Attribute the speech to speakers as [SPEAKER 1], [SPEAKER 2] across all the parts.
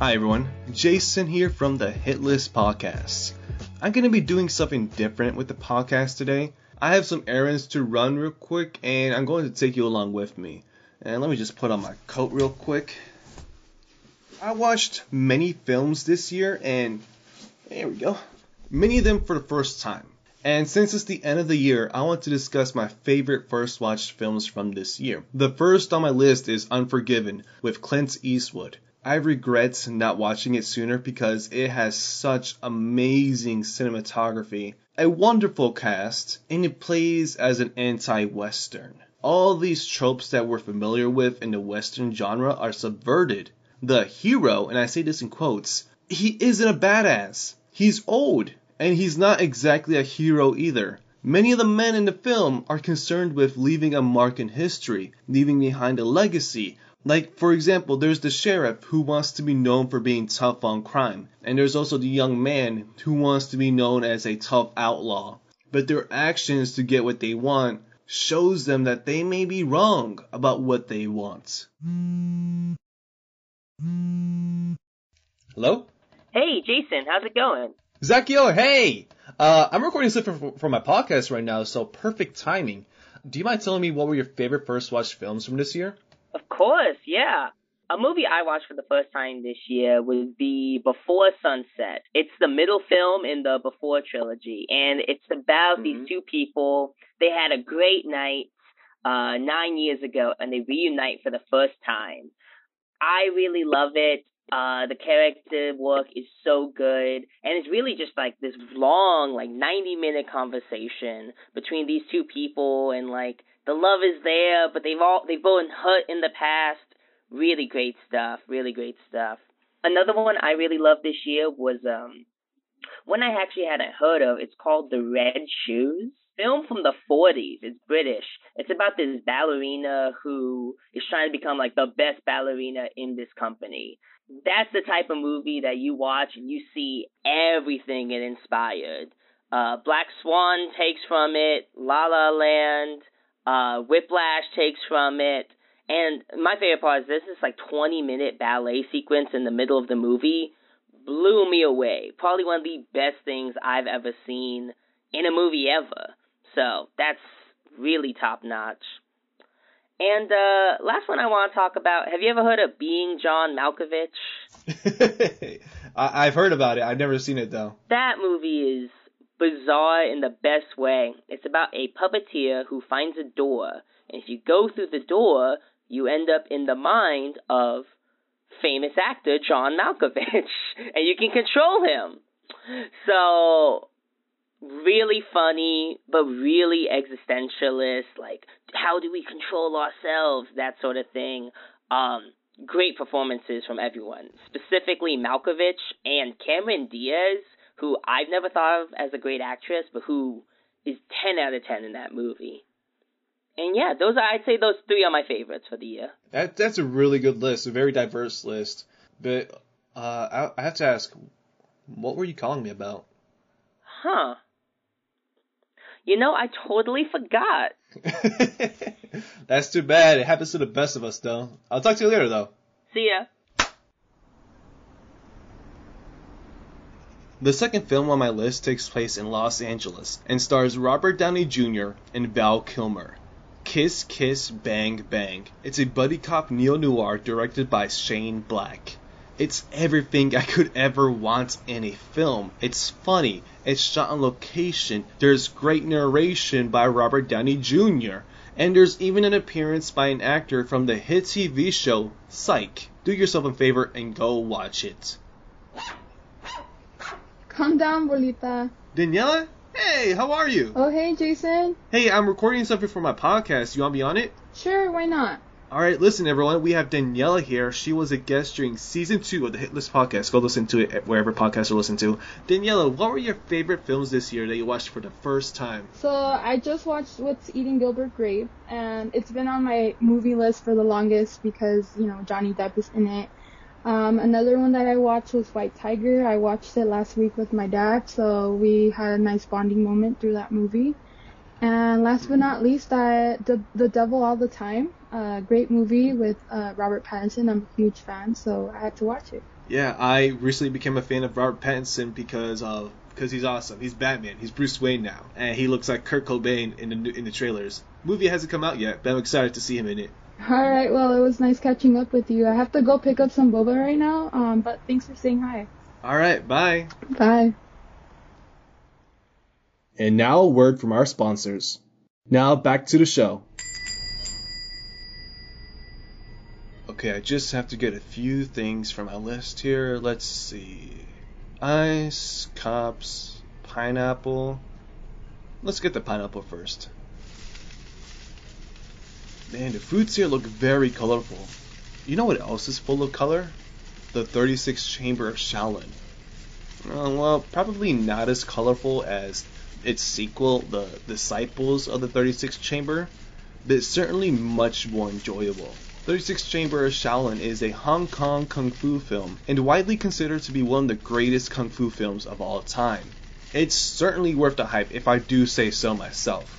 [SPEAKER 1] Hi everyone, Jason here from the Hit List Podcast. I'm going to be doing something different with the podcast today. I have some errands to run real quick and I'm going to take you along with me. And let me just put on my coat real quick. I watched many films this year and there we go. Many of them for the first time. And since it's the end of the year, I want to discuss my favorite first watched films from this year. The first on my list is Unforgiven with Clint Eastwood. I regret not watching it sooner because it has such amazing cinematography, a wonderful cast, and it plays as an anti-western. All these tropes that we're familiar with in the western genre are subverted. The hero, and I say this in quotes, he isn't a badass. He's old, and he's not exactly a hero either. Many of the men in the film are concerned with leaving a mark in history, leaving behind a legacy, like, for example, there's the sheriff who wants to be known for being tough on crime, and there's also the young man who wants to be known as a tough outlaw. But their actions to get what they want shows them that they may be wrong about what they want. Hello?
[SPEAKER 2] Hey, Jason, how's it going?
[SPEAKER 1] Zackiel, hey! Uh, I'm recording something for, for my podcast right now, so perfect timing. Do you mind telling me what were your favorite first watch films from this year?
[SPEAKER 2] Of course, yeah. A movie I watched for the first time this year would be Before Sunset. It's the middle film in the Before trilogy, and it's about mm-hmm. these two people. They had a great night uh, nine years ago, and they reunite for the first time. I really love it. Uh, the character work is so good, and it's really just like this long, like 90 minute conversation between these two people, and like the love is there, but they've all they've both hurt in the past. Really great stuff. Really great stuff. Another one I really loved this year was um one I actually hadn't heard of. It's called The Red Shoes. Film from the 40s. It's British. It's about this ballerina who is trying to become like the best ballerina in this company. That's the type of movie that you watch and you see everything it inspired. Uh, Black Swan takes from it. La La Land. Uh, Whiplash takes from it. And my favorite part is this is like 20 minute ballet sequence in the middle of the movie blew me away. Probably one of the best things I've ever seen in a movie ever. So that's really top notch. And uh, last one I want to talk about. Have you ever heard of Being John
[SPEAKER 1] Malkovich? I've heard about it. I've never seen it though.
[SPEAKER 2] That movie is bizarre in the best way. It's about a puppeteer who finds a door, and if you go through the door, you end up in the mind of famous actor John Malkovich, and you can control him. So, really funny, but really existentialist. Like, how do we control ourselves? That sort of thing. Um, great performances from everyone, specifically Malkovich and Cameron Diaz who I've never thought of as a great actress, but who is 10 out of 10 in that movie. And yeah, those are, I'd say those three are my favorites for the year.
[SPEAKER 1] That that's a really good list, a very diverse list. But uh, I, I have to ask, what were you calling me about?
[SPEAKER 2] Huh. You know, I totally forgot.
[SPEAKER 1] That's too bad. It happens to the best of us, though. I'll talk to you later, though.
[SPEAKER 2] See ya.
[SPEAKER 1] The second film on my list takes place in Los Angeles and stars Robert Downey Jr. and Val Kilmer. Kiss Kiss Bang Bang. It's a buddy cop neo noir directed by Shane Black. It's everything I could ever want in a film. It's funny, it's shot on location, there's great narration by Robert Downey Jr., and there's even an appearance by an actor from the hit TV show Psych. Do yourself a favor and go watch it.
[SPEAKER 3] Calm down, Bolita.
[SPEAKER 1] Daniela? Hey, how are you?
[SPEAKER 3] Oh, hey, Jason.
[SPEAKER 1] Hey, I'm recording something for my podcast. You want to be on it?
[SPEAKER 3] Sure, why not?
[SPEAKER 1] All right, listen, everyone. We have Daniela here. She was a guest during season two of the Hit List podcast. Go listen to it wherever podcasts are listened to. Daniela, what were your favorite films this year that you watched for the first time?
[SPEAKER 3] So I just watched What's Eating Gilbert Grape, and it's been on my movie list for the longest because you know Johnny Depp is in it. Um, another one that I watched was White Tiger. I watched it last week with my dad, so we had a nice bonding moment through that movie. And last but not least, I the the Devil All the Time. Uh, great movie with uh, Robert Pattinson. I'm a huge fan, so I had to watch it.
[SPEAKER 1] Yeah, I recently became a fan of Robert Pattinson because of because he's awesome. He's Batman. He's Bruce Wayne now, and he looks like Kurt Cobain in the in the trailers. Movie hasn't come out yet, but I'm excited to see him in it.
[SPEAKER 3] All right, well, it was nice catching up with you. I have to go pick up some boba right now, um, but thanks for saying hi.
[SPEAKER 1] All right, bye.
[SPEAKER 3] Bye.
[SPEAKER 1] And now a word from our sponsors. Now back to the show. Okay, I just have to get a few things from my list here. Let's see. Ice, cups, pineapple. Let's get the pineapple first. Man, the fruits here look very colorful. You know what else is full of color? The 36 Chamber of Shaolin. Uh, well, probably not as colorful as its sequel, The Disciples of the 36 Chamber, but it's certainly much more enjoyable. 36 Chamber of Shaolin is a Hong Kong kung fu film and widely considered to be one of the greatest kung fu films of all time. It's certainly worth the hype if I do say so myself.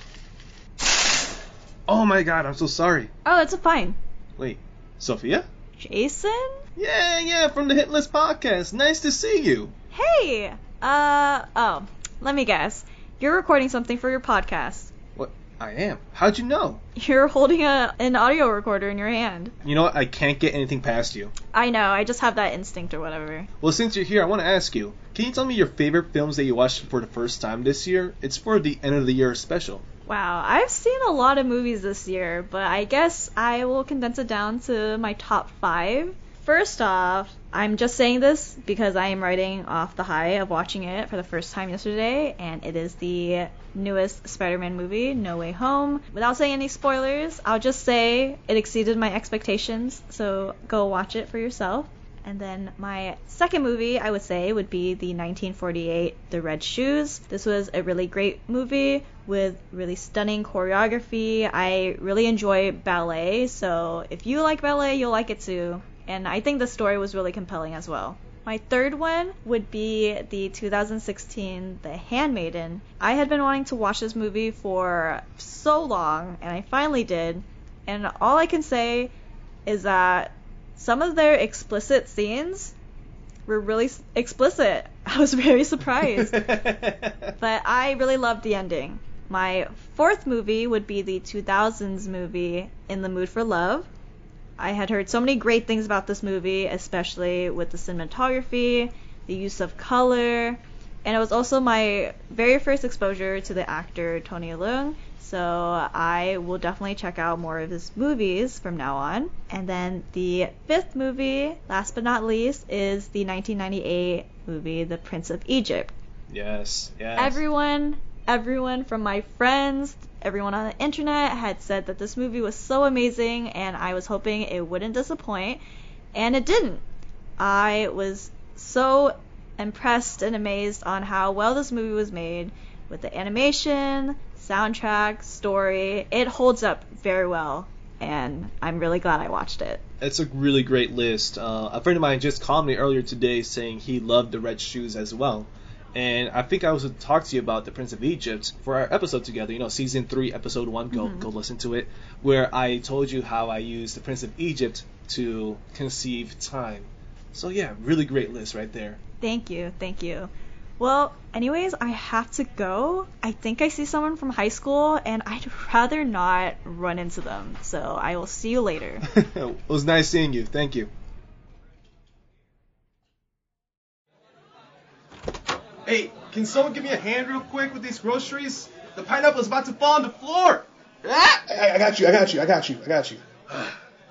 [SPEAKER 1] Oh my god, I'm so sorry.
[SPEAKER 4] Oh, it's fine.
[SPEAKER 1] Wait, Sophia?
[SPEAKER 4] Jason?
[SPEAKER 1] Yeah, yeah, from the Hit List podcast. Nice to see you.
[SPEAKER 4] Hey! Uh, oh, let me guess. You're recording something for your podcast.
[SPEAKER 1] What? I am. How'd you know?
[SPEAKER 4] You're holding a an audio recorder in your hand.
[SPEAKER 1] You know what? I can't get anything past you.
[SPEAKER 4] I know, I just have that instinct or whatever.
[SPEAKER 1] Well, since you're here, I want to ask you can you tell me your favorite films that you watched for the first time this year? It's for the end of the year special.
[SPEAKER 4] Wow, I've seen a lot of movies this year, but I guess I will condense it down to my top five. First off, I'm just saying this because I am writing off the high of watching it for the first time yesterday, and it is the newest Spider Man movie, No Way Home. Without saying any spoilers, I'll just say it exceeded my expectations, so go watch it for yourself. And then my second movie, I would say, would be the 1948 The Red Shoes. This was a really great movie with really stunning choreography. I really enjoy ballet, so if you like ballet, you'll like it too. And I think the story was really compelling as well. My third one would be the 2016 The Handmaiden. I had been wanting to watch this movie for so long, and I finally did. And all I can say is that some of their explicit scenes were really explicit. I was very surprised. but I really loved the ending. My fourth movie would be the 2000s movie In the Mood for Love. I had heard so many great things about this movie, especially with the cinematography, the use of color, and it was also my very first exposure to the actor Tony Leung. So I will definitely check out more of his movies from now on. And then the fifth movie, last but not least, is the 1998 movie The Prince of Egypt.
[SPEAKER 1] Yes, yes.
[SPEAKER 4] Everyone, everyone from my friends, everyone on the internet had said that this movie was so amazing and I was hoping it wouldn't disappoint, and it didn't. I was so impressed and amazed on how well this movie was made with the animation, soundtrack, story. It holds up very well, and I'm really glad I watched it.
[SPEAKER 1] It's a really great list. Uh, a friend of mine just called me earlier today saying he loved the Red Shoes as well. And I think I was to talk to you about the Prince of Egypt for our episode together. You know, season three, episode one. Go
[SPEAKER 4] Mhm.
[SPEAKER 1] go listen to it, where I told you how I used the Prince of Egypt to conceive time. So yeah, really great list right there.
[SPEAKER 4] Thank you, thank you. Well, anyways, I have to go. I think I see someone from high school, and I'd rather not run into them. So I will see you later.
[SPEAKER 1] it was nice seeing you. Thank you. Hey, can someone give me a hand real quick with these groceries? The pineapple is about to fall on the floor. Ah!
[SPEAKER 5] I, I got you. I got you. I got you. I got you.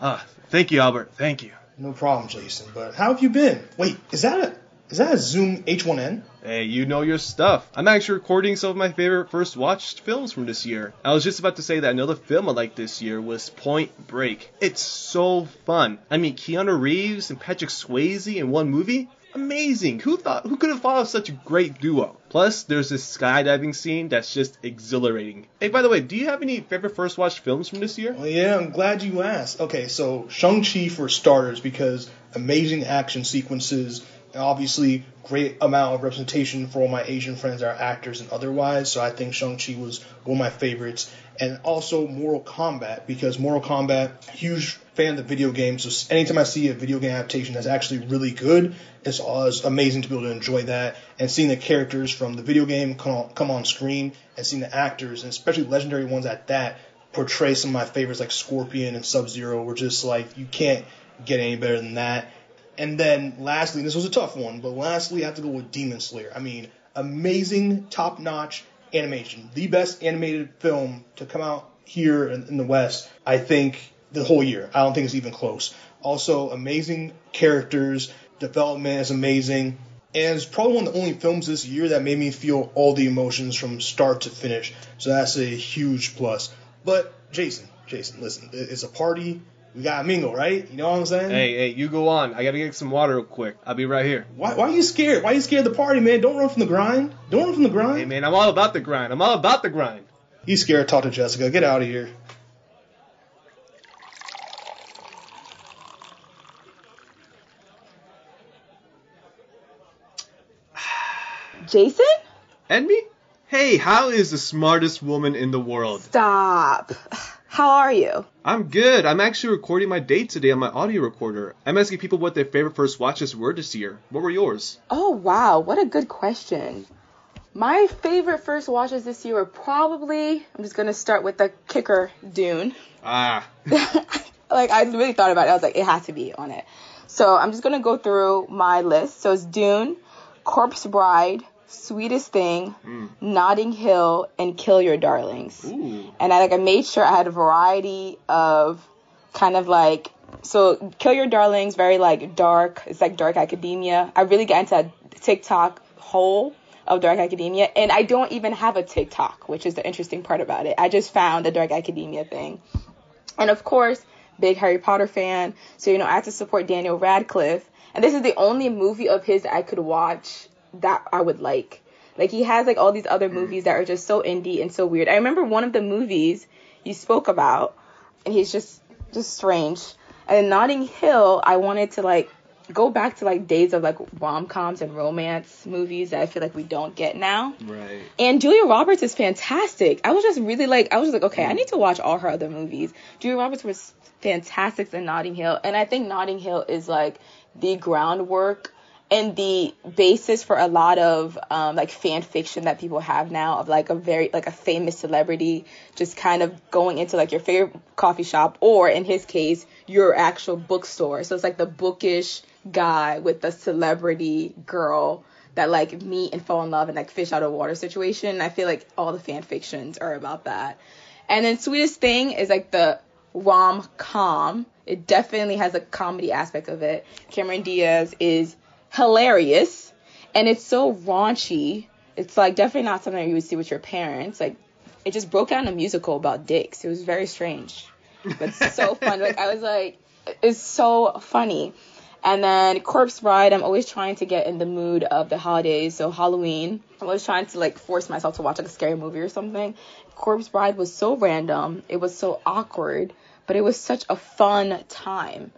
[SPEAKER 1] Ah, thank you, Albert. Thank you.
[SPEAKER 5] No problem, Jason. But how have you been? Wait, is that a is that a Zoom H1n?
[SPEAKER 1] Hey, you know your stuff. I'm actually recording some of my favorite first watched films from this year. I was just about to say that another film I liked this year was Point Break. It's so fun. I mean, Keanu Reeves and Patrick Swayze in one movie? Amazing. Who thought who could have thought of such a great duo? Plus, there's this skydiving scene that's just exhilarating. Hey, by the way, do you have any favorite first watched films from this year?
[SPEAKER 5] Well, yeah, I'm glad you asked. Okay, so Shang-Chi for starters because amazing action sequences, obviously great amount of representation for all my Asian friends are actors and otherwise. So I think Shang-Chi was one of my favorites. And also Mortal Kombat, because Mortal Kombat, huge fan of the video game. So anytime I see a video game adaptation that's actually really good, it's always amazing to be able to enjoy that. And seeing the characters from the video game come on, come on screen and seeing the actors, and especially legendary ones at that, portray some of my favorites like Scorpion and Sub Zero were just like, you can't get any better than that. And then lastly, this was a tough one, but lastly, I have to go with Demon Slayer. I mean, amazing, top notch animation. The best animated film to come out here in, in, the West, I think, the whole year. I don't think it's even close. Also, amazing characters, development is amazing. And it's probably one of the only films this year that made me feel all the emotions from start to finish. So that's a huge plus. But Jason, Jason, listen, it's a party we gotta mingle, right? You know what I'm saying?
[SPEAKER 1] Hey, hey, you go on. I gotta get some water real quick. I'll be right here.
[SPEAKER 5] Why, why are you scared? Why are you scared of the party, man? Don't run from the grind. Don't run from the grind.
[SPEAKER 1] Hey, man, I'm all about the grind. I'm all about the grind.
[SPEAKER 5] You scared. Talk to Jessica. Get out of here.
[SPEAKER 6] Jason?
[SPEAKER 1] Edmy? Hey, how is the smartest woman in the world?
[SPEAKER 6] Stop. How are you?
[SPEAKER 1] I'm good. I'm actually recording my date today on my audio recorder. I'm asking people what their favorite first watches were this year. What were yours?
[SPEAKER 6] Oh, wow. What a good question. My favorite first watches this year were probably, I'm just going to start with the kicker, Dune.
[SPEAKER 1] Ah.
[SPEAKER 6] like, I really thought about it. I was like, it has to be on it. So I'm just going to go through my list. So it's Dune, Corpse Bride, Sweetest Thing, mm. Notting Hill, and Kill Your Darlings.
[SPEAKER 1] Ooh.
[SPEAKER 6] And I like I made sure I had a variety of kind of like so Kill Your Darlings very like dark. It's like dark academia. I really got into a TikTok hole of dark academia and I don't even have a TikTok, which is the interesting part about it. I just found the dark academia thing. And of course, big Harry Potter fan, so you know I had to support Daniel Radcliffe. And this is the only movie of his I could watch that I would like. Like he has like all these other mm. movies that are just so indie and so weird. I remember one of the movies you spoke about, and he's just just strange. And in Notting Hill, I wanted to like go back to like days of like rom coms and romance movies that I feel like we don't get now.
[SPEAKER 1] Right.
[SPEAKER 6] And Julia Roberts is fantastic. I was just really like I was just like, okay, I mm. need to watch all her other movies. Julia Roberts was fantastic in Notting Hill, and I think Notting Hill is like the groundwork and the basis for a lot of um, like fan fiction that people have now of like a very like a famous celebrity just kind of going into like your favorite coffee shop or in his case your actual bookstore. So it's like the bookish guy with the celebrity girl that like meet and fall in love and like fish out of water situation. I feel like all the fan fictions are about that. And then sweetest thing is like the rom com it definitely has a comedy aspect of it. Cameron diaz is hilarious and it's so raunchy. It's like definitely not something you would see with your parents. Like it just broke down a musical about dicks. It was very strange, but so fun. Like I was like, it's so funny. And then Corpse Bride, I'm always trying to get in the mood of the holidays. So Halloween, I'm always trying to like force myself to watch like a scary movie or something. Corpse Bride was so random. It was so awkward, but it was such a fun time.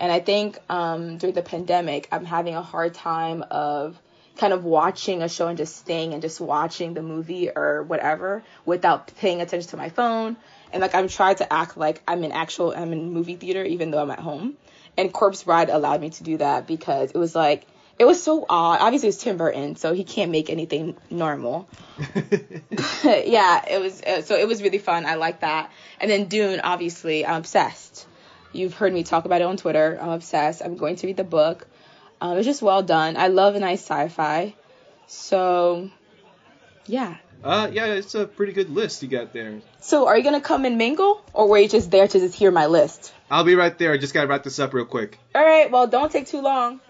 [SPEAKER 6] And I think um, during the pandemic, I'm having a hard time of kind of watching a show and just staying and just watching the movie or whatever without paying attention to my phone. And like I'm trying to act like I'm in actual I'm in movie theater even though I'm at home. And Corpse Bride allowed me to do that because it was like it was so odd. Obviously, it's Tim Burton, so he can't make anything normal. yeah, it was so it was really fun. I like that. And then Dune, obviously, I'm obsessed. You've heard me talk about it on Twitter. I'm obsessed. I'm going to read the book. Um, it's just well done. I love a nice sci-fi. So, yeah.
[SPEAKER 1] Uh, yeah, it's a pretty good list you got there.
[SPEAKER 6] So, are you gonna come and mingle, or were you just there to just hear my list?
[SPEAKER 1] I'll be right there. I just gotta wrap this up real quick.
[SPEAKER 6] All right. Well, don't take too long.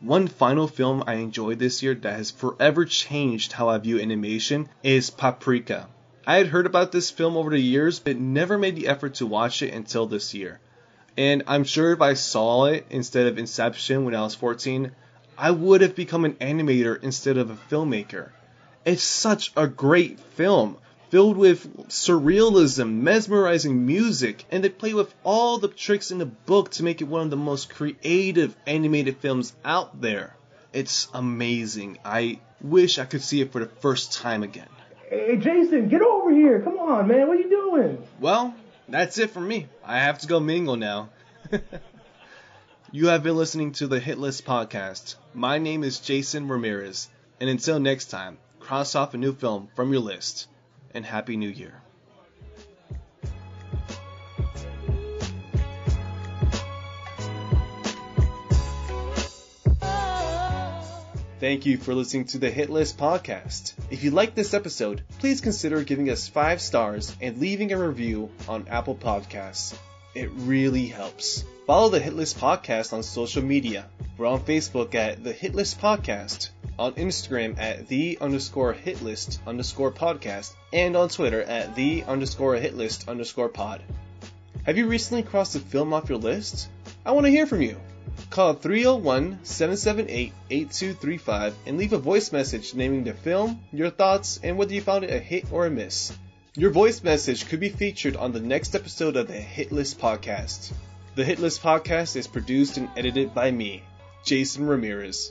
[SPEAKER 1] One final film I enjoyed this year that has forever changed how I view animation is Paprika. I had heard about this film over the years, but never made the effort to watch it until this year. And I'm sure if I saw it instead of Inception when I was 14, I would have become an animator instead of a filmmaker. It's such a great film. filled with surrealism, mesmerizing music, and they play with all the tricks in the book to make it one of the most creative animated films out there. It's amazing. I wish I could see it for the first time again.
[SPEAKER 7] Hey, Jason, get over here. Come on, man. What are you doing?
[SPEAKER 1] Well, that's it for me. I have to go mingle now. you have been listening to the Hit List Podcast. My name is Jason Ramirez. And until next time, cross off a new film from your list. And Happy New Year. Thank you for listening to the Hit List podcast. If you like this episode, please consider giving us five stars and leaving a review on Apple Podcasts. It really helps. Follow the Hit List podcast on social media. We're on Facebook at the Hit List Podcast, on Instagram at the underscore hitlist underscore podcast, and on Twitter at the underscore hitlist underscore pod. Have you recently crossed a film off your list? I want to hear from you. Call 301 778 8235 and leave a voice message naming the film, your thoughts, and whether you found it a hit or a miss. Your voice message could be featured on the next episode of the Hit List Podcast. The Hit List Podcast is produced and edited by me, Jason Ramirez.